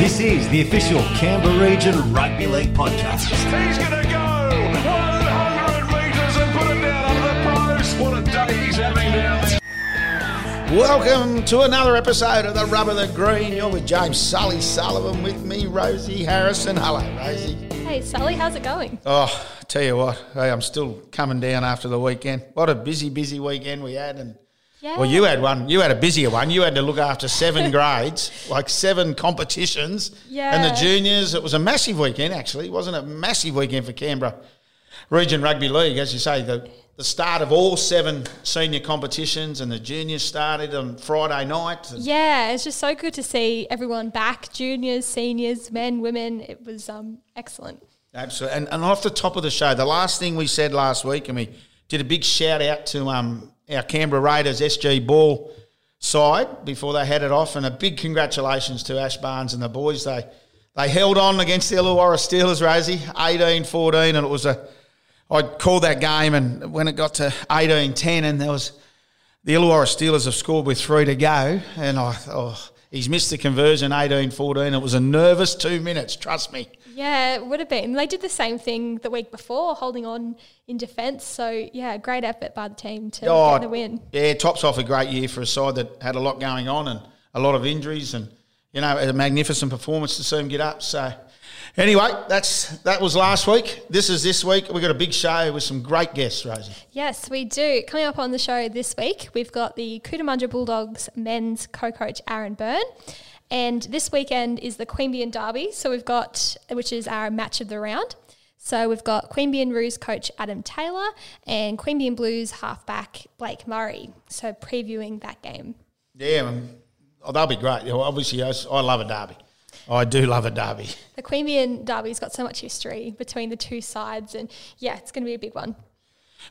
This is the official Canberra Region Rugby League podcast. He's going to go 100 metres and put it down under the post. What a day he's having down there. Welcome to another episode of the Rub of the Green. You're with James Sully Sullivan with me, Rosie Harrison. Hello, Rosie. Hey, Sully, how's it going? Oh, tell you what, hey, I'm still coming down after the weekend. What a busy, busy weekend we had, and Yeah. well, you had one. You had a busier one. You had to look after seven grades, like seven competitions. And the juniors. It was a massive weekend, actually, wasn't it? Massive weekend for Canberra Region Rugby League, as you say. The the start of all seven senior competitions, and the juniors started on Friday night. Yeah, it's just so good to see everyone back juniors, seniors, men, women. It was um, excellent. Absolutely. And, and off the top of the show, the last thing we said last week, and we did a big shout out to um, our Canberra Raiders SG Ball side before they headed off, and a big congratulations to Ash Barnes and the boys. They they held on against the Illawarra Steelers, Rosie, 18 14, and it was a. I called that game, and when it got to 18 10, and there was the Illawarra Steelers have scored with three to go, and I oh, he's missed the conversion 18 14. It was a nervous two minutes, trust me. Yeah, it would have been. They did the same thing the week before, holding on in defence. So, yeah, great effort by the team to Oh, get the win. Yeah, tops off a great year for a side that had a lot going on and a lot of injuries, and you know, a magnificent performance to see them get up. So, anyway, that's that was last week. This is this week. We've got a big show with some great guests, Rosie. Yes, we do. Coming up on the show this week, we've got the Cootamundra Bulldogs men's co-coach Aaron Byrne. And this weekend is the Queanbeyan Derby. So we've got, which is our match of the round. So we've got Queanbeyan Roos coach Adam Taylor and Queanbeyan Blues halfback Blake Murray. So previewing that game. Yeah, um, oh, they'll be great. You know, obviously, I, I love a derby. I do love a derby. The Queanbeyan Derby's got so much history between the two sides. And yeah, it's going to be a big one.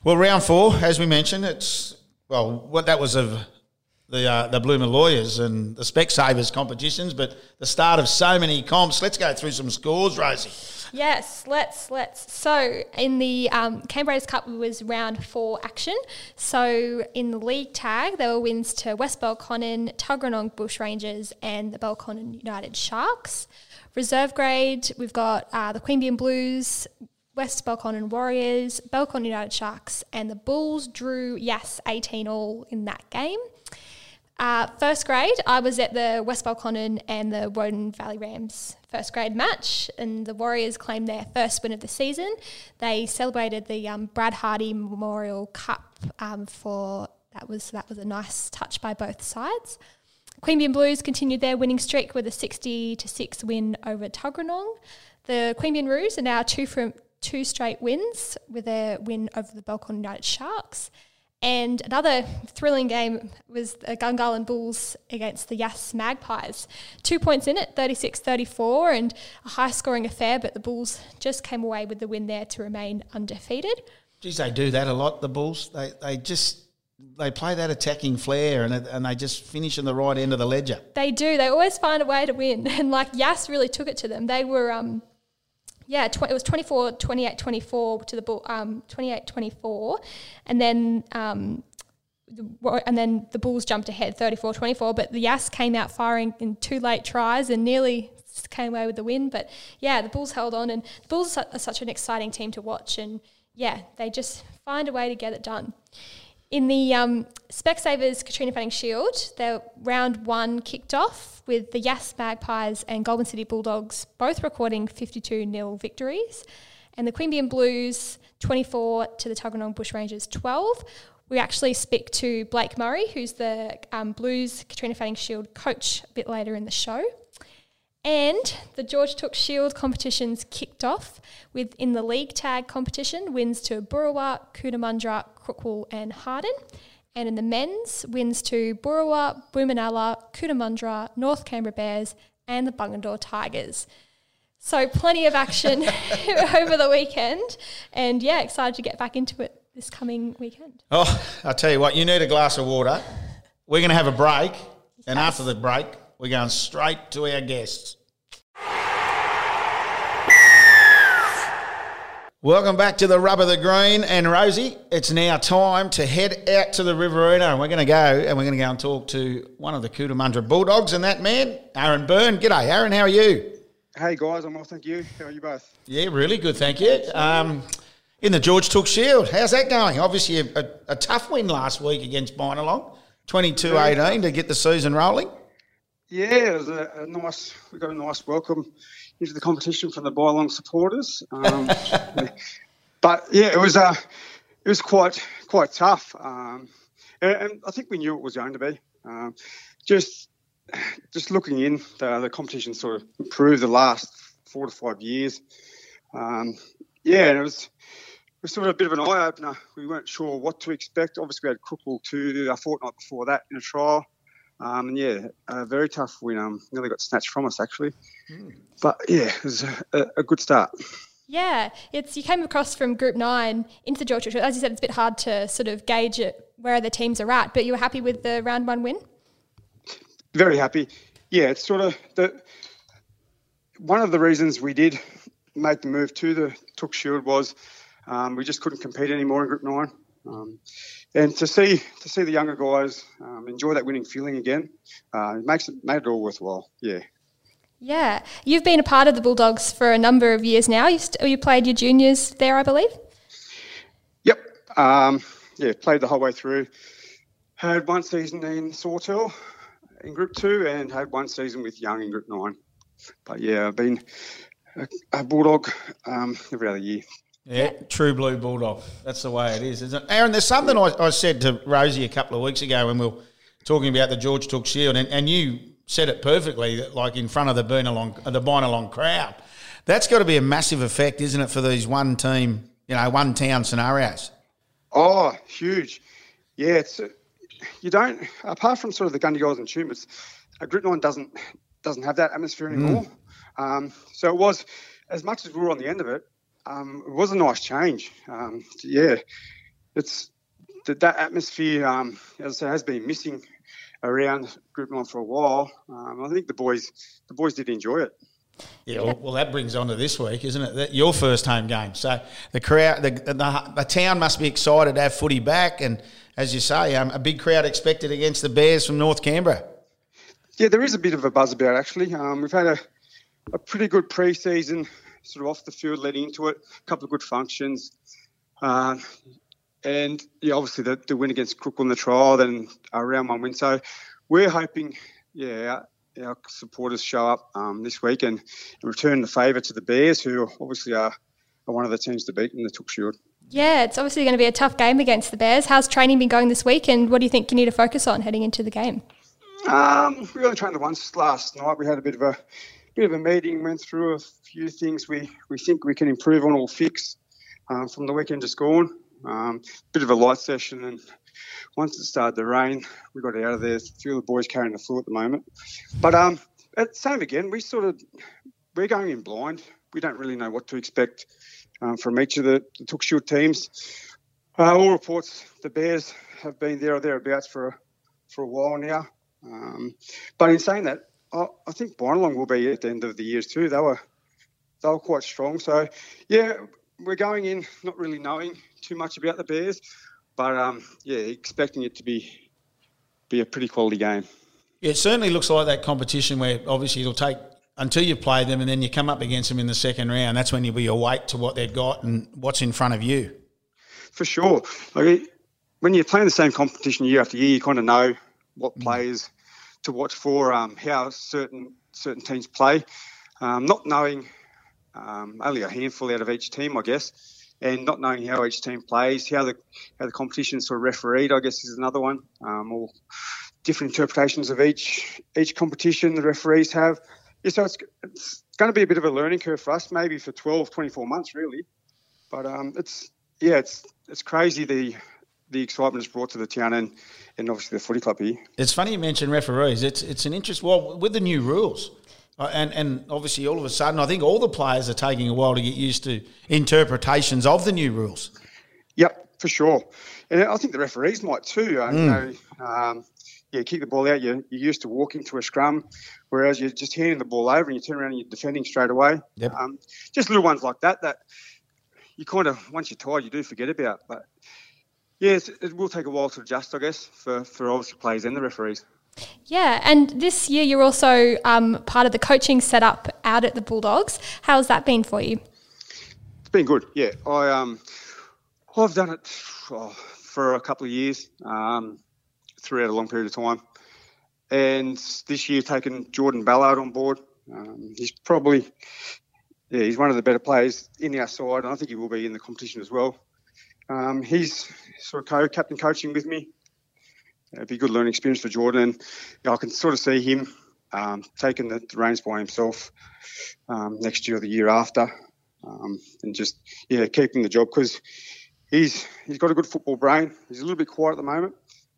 Well, round four, as we mentioned, it's well, what that was of the uh, the Bloomer Lawyers and the Specsavers competitions, but the start of so many comps. Let's go through some scores, Rosie. Yes, let's let's. So in the um, Cup it was round four action. So in the league tag, there were wins to West Belconnen, Tuggeranong Bush Rangers, and the Belconnen United Sharks. Reserve grade, we've got uh, the Queanbeyan Blues, West Belconnen Warriors, Belconnen United Sharks, and the Bulls drew yes eighteen all in that game. Uh, first grade, I was at the West Belconnen and the Woden Valley Rams first grade match, and the Warriors claimed their first win of the season. They celebrated the um, Brad Hardy Memorial Cup um, for that was that was a nice touch by both sides. Queanbeyan Blues continued their winning streak with a 60 to 6 win over Tuggeranong. The Queanbeyan Roos are now two from two straight wins with their win over the Belconnen United Sharks. And another thrilling game was the Gungahlin Bulls against the Yass Magpies. Two points in it, 36 34, and a high scoring affair, but the Bulls just came away with the win there to remain undefeated. Geez, they do that a lot. The Bulls, they they just they play that attacking flair and and they just finish in the right end of the ledger. They do, they always find a way to win. And like Yass really took it to them. They were, um, yeah, tw- it was 24 28 24 to the Bull, um, 28 24. And then. Um, the, and then the Bulls jumped ahead 34 24, but the Yass came out firing in two late tries and nearly came away with the win. But yeah, the Bulls held on, and the Bulls are such an exciting team to watch. And yeah, they just find a way to get it done. In the um, Specsavers Katrina Fanning Shield, their round one kicked off with the Yass Magpies and Goulburn City Bulldogs both recording 52 0 victories, and the Queanbeyan Blues 24 to the Tuggeranong Bushrangers 12. We actually speak to Blake Murray, who's the um, Blues Katrina Fanning Shield coach, a bit later in the show. And the George Tooke Shield competitions kicked off with in the league tag competition wins to Boorowa, Cootamundra, Crookwell, and Harden. And in the men's, wins to Boorowa, Boomanulla, Cootamundra, North Canberra Bears, and the Bungendore Tigers. So plenty of action over the weekend, and yeah, excited to get back into it this coming weekend. Oh, I'll tell you what, you need a glass of water. We're going to have a break, and after the break, we're going straight to our guests. Welcome back to the Rub of the Green. And Rosie, it's now time to head out to the Riverina. And we're going to go and we're going to go and talk to one of the Cootamundra Bulldogs and that man, Aaron Byrne. G'day, Aaron. How are you? Hey guys, I'm well, thank you. How are you both? Yeah, really good, thank you. Um, in the George Tooke Shield, how's that going? Obviously, a, a, a tough win last week against Binalong, 22 18 to get the season rolling. Yeah, it was a, a nice. We got a nice welcome into the competition from the Binalong supporters. Um, but yeah, it was uh, it was quite quite tough, um, and, and I think we knew it was going to be. Um, just just looking in, the, the competition sort of improved the last four to five years. Um, yeah, and it was it was sort of a bit of an eye opener. We weren't sure what to expect. Obviously, we had Crookwell too a fortnight before that in a trial. Um, and yeah, a very tough win. Um, nearly got snatched from us actually, but yeah, it was a, a good start. Yeah, it's you came across from Group Nine into the George. Tooke Shield. As you said, it's a bit hard to sort of gauge it where the teams are at. But you were happy with the round one win. Very happy. Yeah, it's sort of the one of the reasons we did make the move to the Tooke Shield was um, we just couldn't compete anymore in Group Nine. Um, and to see to see the younger guys um, enjoy that winning feeling again, uh, it makes it made it all worthwhile. Yeah. Yeah, you've been a part of the Bulldogs for a number of years now. You st- you played your juniors there, I believe. Yep. Um, yeah, played the whole way through. Had one season in Sawtell in Group Two, and had one season with Young in Group Nine. But yeah, I've been a, a Bulldog um, every other year. Yeah, true blue bulldog. That's the way it is, isn't it? Aaron, there's something I, I said to Rosie a couple of weeks ago when we were talking about the George Tooke Shield, and, and you said it perfectly, that like in front of the Binalong, the Binalong crowd. That's got to be a massive effect, isn't it, for these one team, you know, one town scenarios? Oh, huge. Yeah, it's you don't apart from sort of the Gundy guys and Tumors, uh, Group Nine doesn't doesn't have that atmosphere anymore. Um, so it was as much as we were on the end of it, um, it was a nice change. Um, yeah, it's that, that atmosphere, um, as I has been missing around Group Nine for a while. Um, I think the boys the boys did enjoy it. Yeah, well, well, that brings on to this week, isn't it? That your first home game. So the crowd, the, the, the town must be excited to have footy back, and as you say, um, a big crowd expected against the Bears from North Canberra. Yeah, there is a bit of a buzz about it, actually. Um, we've had a, a pretty good pre-season, sort of off the field leading into it. A couple of good functions, uh, and yeah, obviously the, the win against Crook on the trial, then a round one win. So we're hoping, yeah, our, our supporters show up um, this week and, and return the favour to the Bears, who obviously are, are one of the teams to beat in the Tooke Shield. Yeah, it's obviously going to be a tough game against the Bears. How's training been going this week, and what do you think you need to focus on heading into the game? Um, we only trained the once last night. We had a bit of a bit of a meeting, went through a few things we, we think we can improve on or fix um, from the weekend just gone. Um, bit of a light session, and once it started to rain, we got out of there. A few of the boys carrying the flu at the moment, but um, same again, we sort of we're going in blind. We don't really know what to expect um, from each of the, the teams. Uh, all reports the Bears have been there or thereabouts for a, for a while now. Um, but in saying that, I, I think Binalong will be at the end of the years too. They were they were quite strong. So yeah, we're going in not really knowing too much about the Bears, but um, yeah, expecting it to be be a pretty quality game. Yeah, it certainly looks like that competition where obviously it'll take until you play them and then you come up against them in the second round. That's when you'll be awake to what they've got and what's in front of you. For sure. Like, when you're playing the same competition year after year, you kind of know what players to watch for, um, how certain certain teams play. Um, not knowing um, only a handful out of each team, I guess, and not knowing how each team plays, how the how the competition sort of refereed, I guess, is another one. Um, or different interpretations of each each competition the referees have. Yeah, so it's, it's going to be a bit of a learning curve for us, maybe for 12, 24 months, really. But um, it's yeah, it's it's crazy the the excitement it's brought to the town and, and obviously the footy club here. It's funny you mention referees. It's it's an interest. Well, with the new rules, uh, and and obviously all of a sudden, I think all the players are taking a while to get used to interpretations of the new rules. Yep, for sure. And I think the referees might too. Uh, You know, um, yeah, kick the ball out. You're, you're used to walking to a scrum, whereas you're just handing the ball over and you turn around and you're defending straight away. Yep. Um, just little ones like that that you kind of once you're tired, you do forget about. But yeah, it will take a while to adjust, I guess, for for obviously players and the referees. Yeah, and this year you're also um, part of the coaching setup out at the Bulldogs. How's that been for you? It's been good. Yeah, I um, I've done it oh, for a couple of years, um, throughout a long period of time, and this year taken Jordan Ballard on board. Um, he's probably yeah, he's one of the better players in our side, and I think he will be in the competition as well. Um, he's sort of co-captain coaching with me. It'd be a good learning experience for Jordan. You know, I can sort of see him um, taking the, the, reins by himself um, next year or the year after, um, and just yeah, keeping the job because he's he's got a good football brain. He's a little bit quiet at the moment,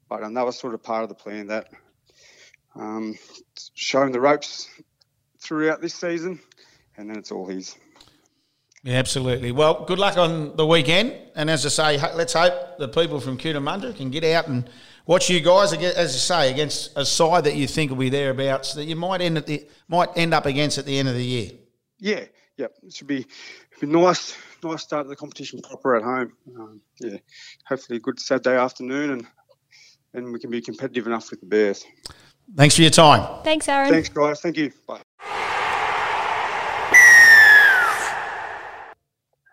but um, that was sort of part of the plan that um, show him the ropes throughout this season, and then it's all his. Yeah, absolutely. Well, good luck on the weekend. And as I say, let's hope the people from Cootamundra can get out and watch you guys, as you say, against a side that you think will be thereabouts that you might end at the might end up against at the end of the year. Yeah, yeah, it should be, be nice, nice start to the competition proper at home. Um, yeah, hopefully a good Saturday afternoon, and and we can be competitive enough with the Bears. Thanks for your time. Thanks, Aaron. Thanks, guys. Thank you. Bye.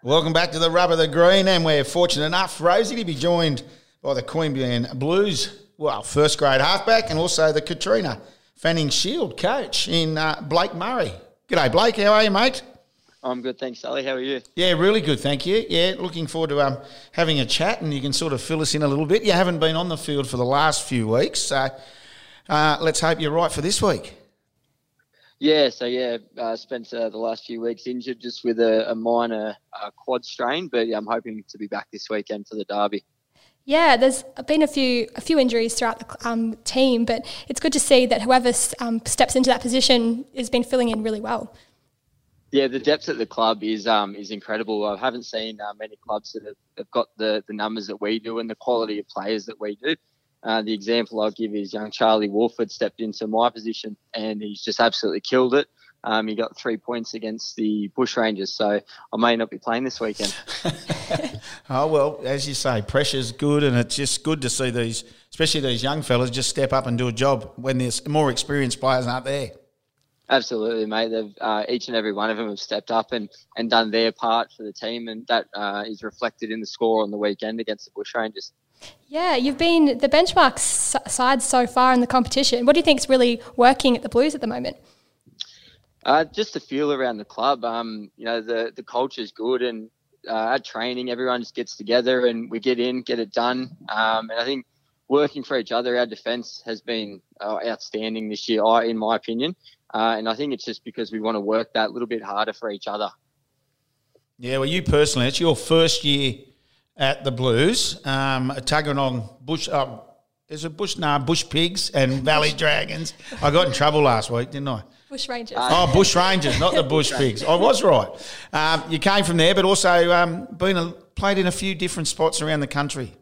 Welcome back to the Rub of the Green, and we're fortunate enough, Rosie, to be joined by the Queanbeyan Blues, well, first grade halfback, and also the Katrina Fanning Shield coach in uh, Blake Murray. G'day, Blake. How are you, mate? I'm good, thanks, Sully. How are you? Yeah, really good, thank you. Yeah, looking forward to um, having a chat, and you can sort of fill us in a little bit. You haven't been on the field for the last few weeks, so uh, let's hope you're right for this week. Yeah, so yeah, uh, spent uh, the last few weeks injured just with a, a minor uh, quad strain, but yeah, I'm hoping to be back this weekend for the derby. Yeah, there's been a few a few injuries throughout the um, team, but it's good to see that whoever um, steps into that position has been filling in really well. Yeah, the depth at the club is um, is incredible. I haven't seen uh, many clubs that have, have, got the, the numbers that we do and the quality of players that we do. Uh, the example I'll give is young Charlie Wolford stepped into my position and he's just absolutely killed it. Um, he got three points against the Bushrangers, so I may not be playing this weekend. oh well, as you say, pressure's good, and it's just good to see these, especially these young fellas, just step up and do a job when there's more experienced players aren't there. Absolutely, mate. They've uh, each and every one of them have stepped up and, and done their part for the team, and that uh, is reflected in the score on the weekend against the Bushrangers. Yeah, you've been the benchmark side so far in the competition. What do you think is really working at the Blues at the moment? Uh, just the feel around the club. Um, you know, the the culture is good, and uh, at training, everyone just gets together and we get in, get it done. Um, and I think working for each other, our defence has been uh, outstanding this year, in my opinion. Uh, and I think it's just because we want to work that little bit harder for each other. Yeah, well, you personally, it's your first year at the Blues, um, Tuggeranong Bush. Um, is it Bush? Nah, Bush Pigs and Valley Dragons. I got in trouble last week, didn't I? Bush Rangers. oh, Bush Rangers, not the Bush Pigs. I was right. Um, you came from there, but also um, been a, played in a few different spots around the country.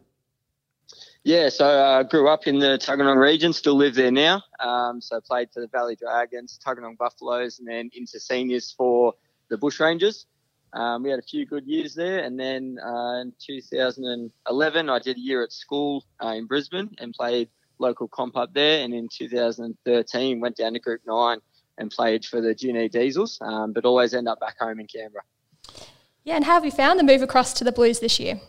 Yeah, so I uh, grew up in the Tuggeranong region, still live there now. Um, so played for the Valley Dragons, Tuggeranong Buffaloes, and then into seniors for the Bush Rangers. Um, we had a few good years there, and then uh, in 2011, I did a year at school uh, in Brisbane and played local comp up there. And in 2013, went down to Group Nine and played for the Junee Diesels, um, but always end up back home in Canberra. Yeah, and how have you found the move across to the Blues this year?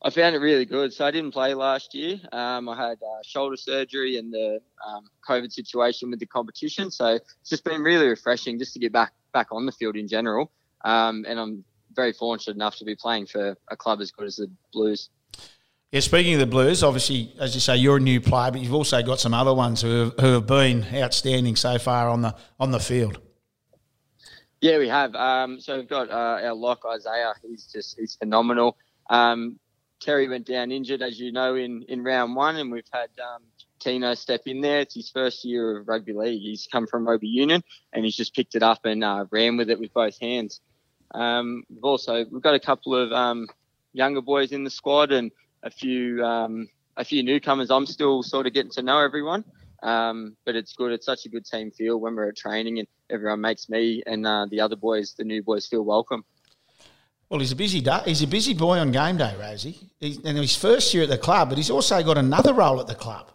I found it really good. So I didn't play last year. Um, I had uh, shoulder surgery and the um, COVID situation with the competition. So it's just been really refreshing just to get back back on the field in general. Um, and I'm very fortunate enough to be playing for a club as good as the Blues. Yeah, speaking of the Blues, obviously, as you say, you're a new player, but you've also got some other ones who have, who have been outstanding so far on the on the field. Yeah, we have. Um, so we've got uh, our lock Isaiah. He's just he's phenomenal. Um, Terry went down injured, as you know, in, in round one, and we've had um, Tino step in there. It's his first year of rugby league. He's come from rugby union, and he's just picked it up and uh, ran with it with both hands. Um, we've also we've got a couple of um, younger boys in the squad and a few um, a few newcomers. I'm still sort of getting to know everyone, um, but it's good. It's such a good team feel when we're at training, and everyone makes me and uh, the other boys, the new boys, feel welcome. Well, he's a busy da- he's a busy boy on game day, Rosie. He's, and his first year at the club, but he's also got another role at the club.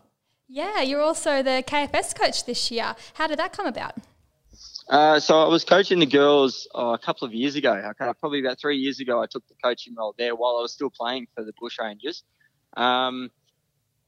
Yeah, you're also the KFS coach this year. How did that come about? Uh, so I was coaching the girls oh, a couple of years ago. Okay, probably about three years ago, I took the coaching role there while I was still playing for the Bush Rangers. Um,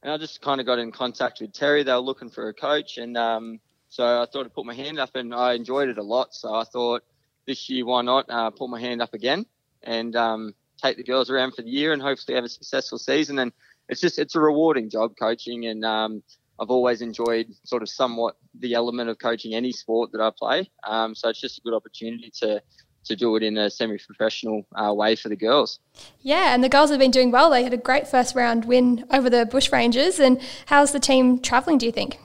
and I just kind of got in contact with Terry. They were looking for a coach, and um, so I thought I'd put my hand up, and I enjoyed it a lot. So I thought this year, why not uh, put my hand up again and um, take the girls around for the year, and hopefully have a successful season. And it's just it's a rewarding job coaching, and um, I've always enjoyed sort of somewhat the element of coaching any sport that I play. Um, so it's just a good opportunity to to do it in a semi-professional uh, way for the girls. Yeah, and the girls have been doing well. They had a great first round win over the Bush Rangers. And how's the team travelling? Do you think?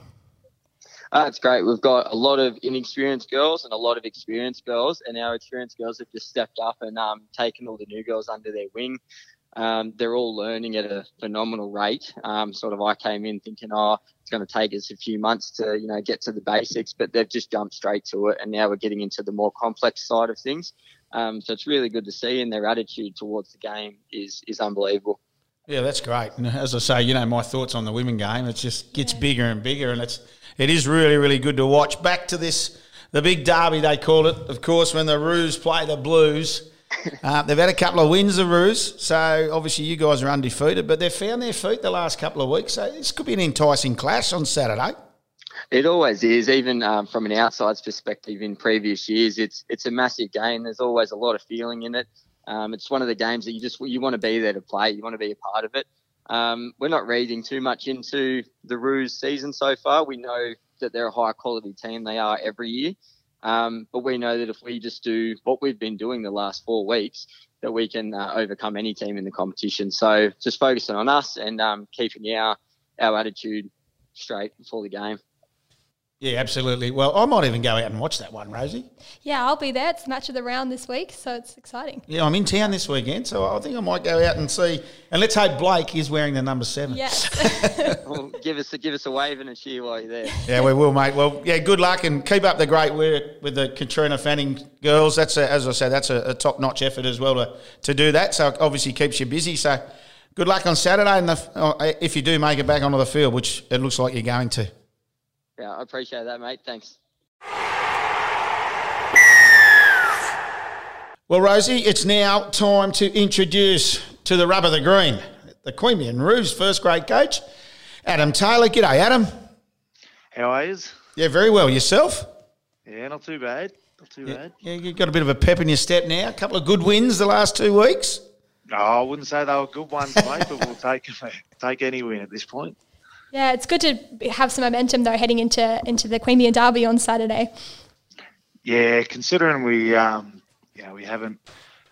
Uh, it's great. We've got a lot of inexperienced girls and a lot of experienced girls, and our experienced girls have just stepped up and um, taken all the new girls under their wing. Um, they're all learning at a phenomenal rate. Um, sort of, I came in thinking, oh, it's going to take us a few months to, you know, get to the basics, but they've just jumped straight to it, and now we're getting into the more complex side of things. Um, so it's really good to see, and their attitude towards the game is is unbelievable. Yeah, that's great. And as I say, you know, my thoughts on the women game, it just gets bigger and bigger, and it's it is really really good to watch. Back to this, the big derby they call it, of course, when the Roos play the Blues. Uh, they've had a couple of wins, the Roos, so obviously you guys are undefeated, but they've found their feet the last couple of weeks. So this could be an enticing clash on Saturday. It always is, even um, from an outside's perspective. In previous years, it's it's a massive game. There's always a lot of feeling in it. Um, it's one of the games that you just you want to be there to play. You want to be a part of it. Um, we're not reading too much into the Roos season so far. We know that they're a high quality team. They are every year. Um, but we know that if we just do what we've been doing the last four weeks, that we can uh, overcome any team in the competition. So just focusing on us and um, keeping our our attitude straight before the game. Yeah, absolutely. Well, I might even go out and watch that one, Rosie. Yeah, I'll be there. It's match of the round this week, so it's exciting. Yeah, I'm in town this weekend, so I think I might go out and see. And let's hope Blake is wearing the number seven. Yes. Well, give us a give us a wave and a cheer while you're there. Yeah, we will, mate. Well, yeah, good luck and keep up the great work with the Katrina Fanning girls. That's, a, as I said, that's a, a top notch effort as well to, to do that. So it obviously keeps you busy. So good luck on Saturday, and the, uh, if you do make it back onto the field, which it looks like you're going to. Yeah, I appreciate that, mate. Thanks. Well, Rosie, it's now time to introduce to the rub of the green the Queanbeyan Roos first grade coach, Adam Taylor. G'day, Adam. How are you? Yeah, very well. Yourself? Yeah, not too bad. Not too bad. Yeah, you've got a bit of a pep in your step now. A couple of good wins the last two weeks. No, I wouldn't say they were good ones, mate, but we'll take take any win at this point. Yeah, it's good to have some momentum though heading into into the Queanbeyan Derby on Saturday. Yeah, considering we, um, you know, we haven't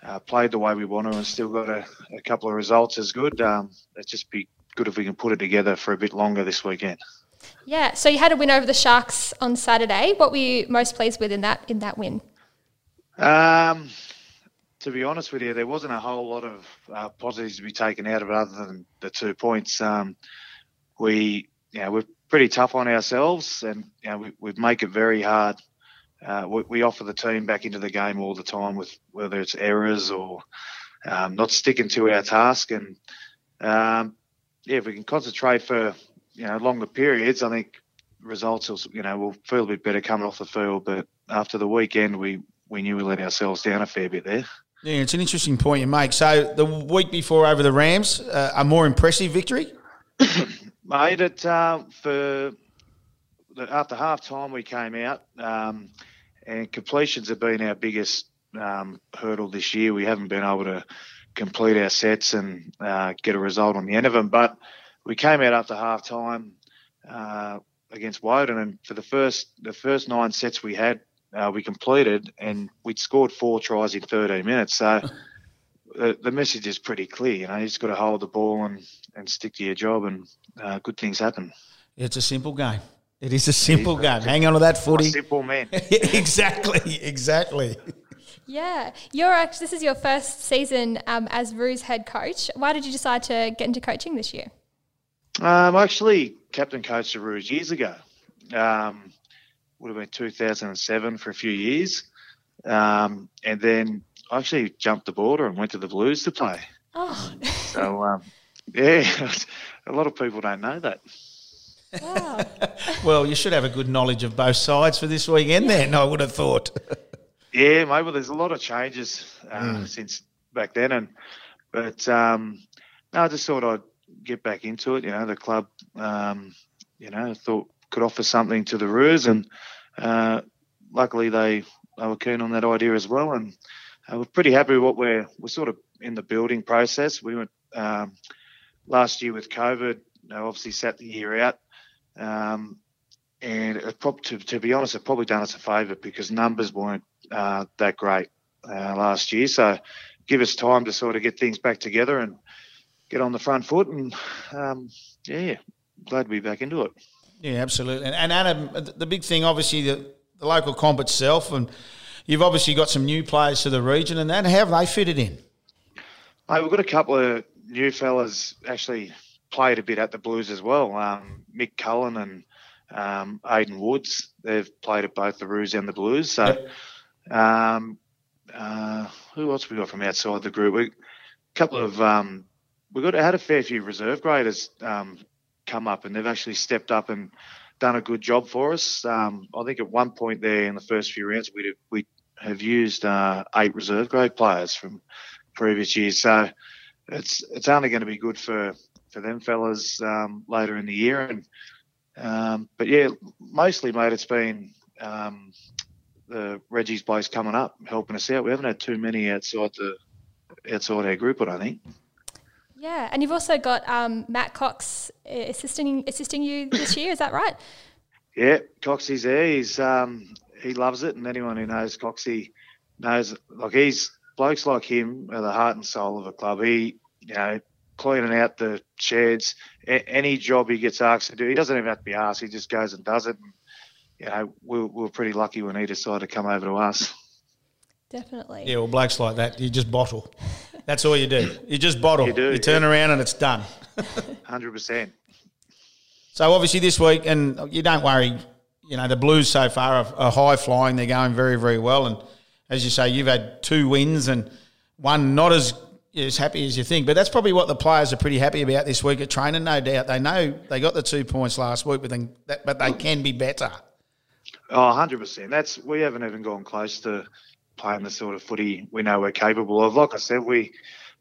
uh, played the way we want to and still got a, a couple of results as good. Um, it'd just be good if we can put it together for a bit longer this weekend. Yeah, so you had a win over the Sharks on Saturday. What were you most pleased with in that in that win? Um, to be honest with you, there wasn't a whole lot of uh, positives to be taken out of it other than the two points. Um, we, you know, we're pretty tough on ourselves, and you know, we, we make it very hard. Uh, we, we offer the team back into the game all the time with whether it's errors or um, not sticking to our task. And um, yeah, if we can concentrate for you know longer periods, I think results will you know will feel a bit better coming off the field. But after the weekend, we we knew we let ourselves down a fair bit there. Yeah, it's an interesting point you make. So the week before over the Rams, uh, a more impressive victory. Mate, it uh, for the, after half time we came out, um, and completions have been our biggest um, hurdle this year. We haven't been able to complete our sets and uh, get a result on the end of them. But we came out after half time uh, against Woden, and for the first the first nine sets we had, uh, we completed, and we'd scored four tries in 13 minutes. So. The, the message is pretty clear. You know, you just got to hold the ball and, and stick to your job, and uh, good things happen. It's a simple game. It is a simple game. Hang on to that footy. Simple man. exactly, exactly. Yeah, you're actually this is your first season um, as Roos head coach. Why did you decide to get into coaching this year? Um, I actually captain coached the Roos years ago. Um, would have been 2007 for a few years. Um, and then I actually jumped the border and went to the Blues to play. Oh, So um, yeah, a lot of people don't know that. wow. Well, you should have a good knowledge of both sides for this weekend. Then I would have thought. Yeah, mate. Well, there's a lot of changes uh, since back then, and but um, no, I just thought I'd get back into it. You know, the club, um, you know, thought could offer something to the Roos, and uh, luckily they they were keen on that idea as well, and uh, we're pretty happy with what we're we're sort of in the building process. We went um, last year with COVID. You know, obviously sat the year out. Um, and it to, to be honest, it probably done us a favour because numbers weren't uh, that great uh, last year. So give us time to sort of get things back together and get on the front foot. And um, yeah, glad to be back into it. Yeah, absolutely. And, and Adam, the big thing, obviously, the, the local comp itself, and you've obviously got some new players to the region, and that. How have they fitted in? Mate, we've got a couple of new fellas actually played a bit at the Blues as well. Um, Mick Cullen and um, Aidan Woods, they've played at both the Roos and the Blues. So, um, uh, who else we got from outside the group? We, a couple of um, we got had a fair few reserve graders um, come up, and they've actually stepped up and done a good job for us. Um, I think at one point there in the first few rounds, we we have used uh, eight reserve grade players from previous years. So it's it's only going to be good for for them fellas um, later in the year. And um, but yeah, mostly, mate, it's been um, the Reggie's boys coming up helping us out. We haven't had too many outside the outside our group, I don't think. Yeah, and you've also got um, Matt Cox uh, assisting assisting you this year. Is that right? Yeah, Coxie's there. He's um, he loves it, and anyone who knows Coxie knows like he's blokes like him are the heart and soul of a club. He, you know, cleaning out the sheds, a- any job he gets asked to do, he doesn't even have to be asked. He just goes and does it. And, you know, we we were pretty lucky when he decided to come over to us. Definitely. Yeah, well, blokes like that, you just bottle. That's all you do. You just bottle. You do, you turn around and it's done. Hundred percent. So obviously this week, and you don't worry, you know the Blues so far are, are high flying. They're going very, very well, and as you say, you've had two wins and one not as as happy as you think. But that's probably what the players are pretty happy about this week at training. No doubt, they know they got the two points last week, but then but they can be better. Oh, 100%. That's we haven't even gone close to playing the sort of footy we know we're capable of. Like I said, we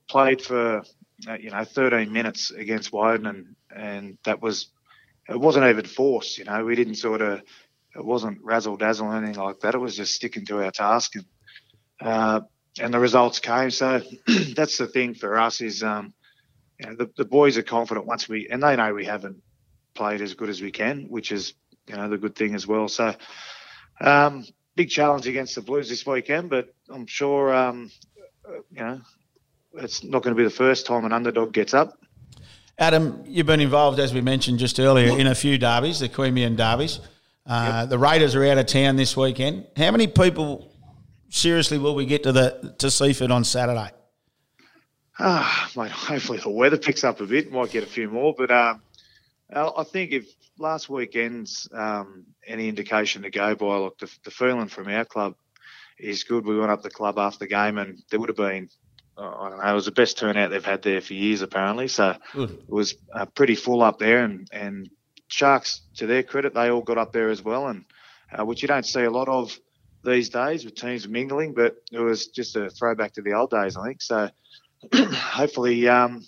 played for uh, you know 13 minutes against Woden, and and that was it wasn't even forced. You know, we didn't sort of it wasn't razzle dazzle or anything like that. It was just sticking to our task, and uh, and the results came. So that's the thing for us is um, you know, the the boys are confident once we and they know we haven't played as good as we can, which is you know the good thing as well. So um, big challenge against the Blues this weekend, but I'm sure um, you know it's not going to be the first time an underdog gets up. Adam, you've been involved, as we mentioned just earlier, in a few derbies, the Queanbeyan derbies. Uh, The Raiders are out of town this weekend. How many people seriously will we get to the to Seiffert on Saturday? Ah, mate, hopefully the weather picks up a bit. Might get a few more, but um, I think if last weekend's um, any indication to go by, look, the, the feeling from our club is good. We went up the club after the game, and there would have been, know, it was the best turnout they've had there for years, apparently. So Good. it was uh, pretty full up there, and and Sharks, to their credit, they all got up there as well, and uh, which you don't see a lot of these days with teams mingling, but it was just a throwback to the old days, I think. So hopefully, um,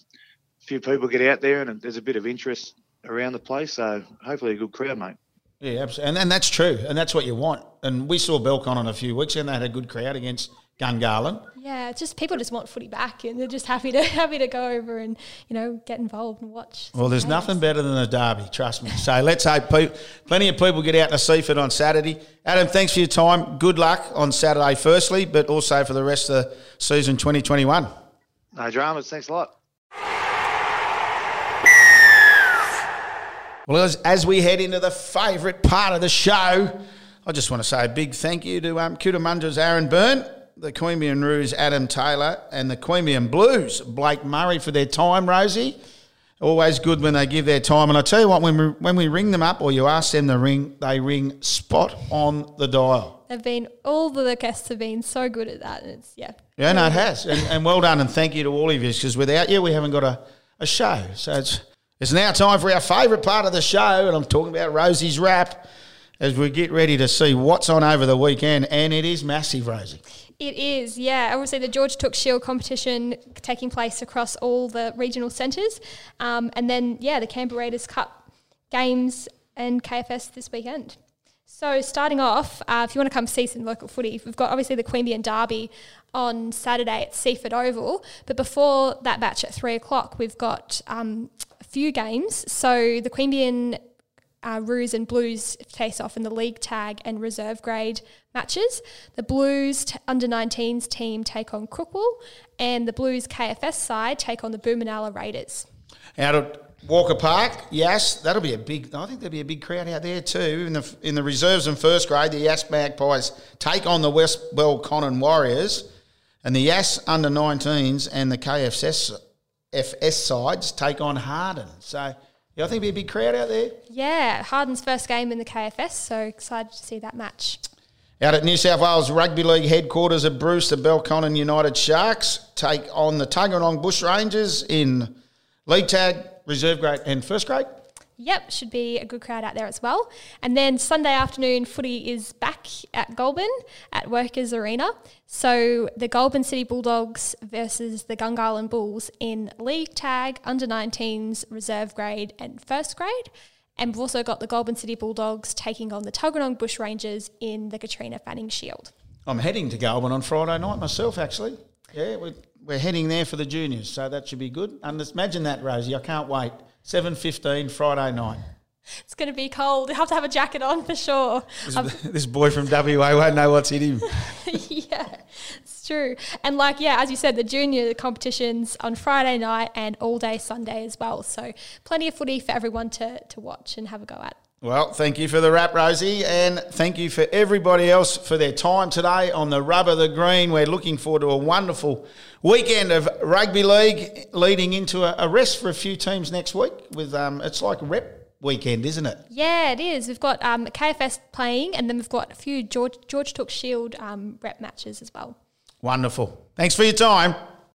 a few people get out there, and there's a bit of interest around the place. So hopefully, a good crowd, mate. Yeah, absolutely. And, and that's true. And that's what you want. And we saw Belcon on a few weeks and they had a good crowd against Gungahlin. Yeah, it's just people just want footy back, and they're just happy to happy to go over and you know get involved and watch. Well, there's some nothing better than a derby, trust me. So let's hope pe- plenty of people get out to Seiffert on Saturday. Adam, thanks for your time. Good luck on Saturday, firstly, but also for the rest of the season 2021. No dramas. Thanks a lot. Well, as, as we head into the favourite part of the show, I just want to say a big thank you to um, Cootamundra's Aaron Byrne, the Queanbeyan Roos Adam Taylor, and the Queanbeyan Blues Blake Murray for their time, Rosie. Always good when they give their time. And I tell you what, when we, when we ring them up or you ask them to ring, they ring spot on the dial. They've been all the guests have been so good at that. And it's yeah. Yeah, no, it has, and, and well done, and thank you to all of you because without you, we haven't got a, a show. So it's it's now time for our favourite part of the show, and I'm talking about Rosie's wrap as we get ready to see what's on over the weekend, and it is massive, Rosie. It is, yeah. Obviously, the George Tooke Shield competition taking place across all the regional centres, um, and then yeah, the Canberra Raiders Cup games and KFS this weekend. So starting off, uh, if you want to come see some local footy, we've got obviously the Queanbeyan Derby on Saturday at Seiffert Oval. But before that match at three o'clock, we've got um, a few games. So the Queanbeyan uh, Roos and Blues face off in the league tag and reserve grade matches. The Blues t- under 19s team take on Crookwell, and the Blues KFS side take on the Boomanulla Raiders. Out at Walker Park, yes, that'll be a big. I think there'll be a big crowd out there too. In the in the reserves and first grade, the Yass Magpies take on the West Belconnen Warriors, and the Yass under 19s and the KFS FS sides take on Harden. So yeah, I think there'll be a big crowd out there. Yeah, Harden's first game in the KFS, so excited to see that match. Out at New South Wales Rugby League headquarters at Bruce, the Belconnen United Sharks take on the Tuggeranong Bush Rangers in league tag, reserve grade, and first grade. Yep, should be a good crowd out there as well. And then Sunday afternoon, footy is back at Goulburn at Workers Arena. So the Goulburn City Bulldogs versus the Gungahlin Bulls in league tag, under 19s, reserve grade, and first grade. And we've also got the Goulburn City Bulldogs taking on the Tuggeranong Bush Rangers in the Katrina Fanning Shield. I'm heading to Goulburn on Friday night myself, actually. Yeah, we're, we're heading there for the juniors, so that should be good. And imagine that, Rosie. I can't wait. 7.15 Friday night. It's going to be cold. You have to have a jacket on for sure. Um, This, this boy from WA won't know what's hit him. yeah, it's true. And like, yeah, as you said, the junior competitions on Friday night and all day Sunday as well. So plenty of footy for everyone to, to watch and have a go at. Well, thank you for the wrap, Rosie, and thank you for everybody else for their time today on the rubber, the green. We're looking forward to a wonderful weekend of rugby league, leading into a, rest for a few teams next week. With um, it's like rep weekend, isn't it? Yeah, it is. We've got um, KFS playing, and then we've got a few George George Tooke Shield um, rep matches as well. Wonderful. Thanks for your time.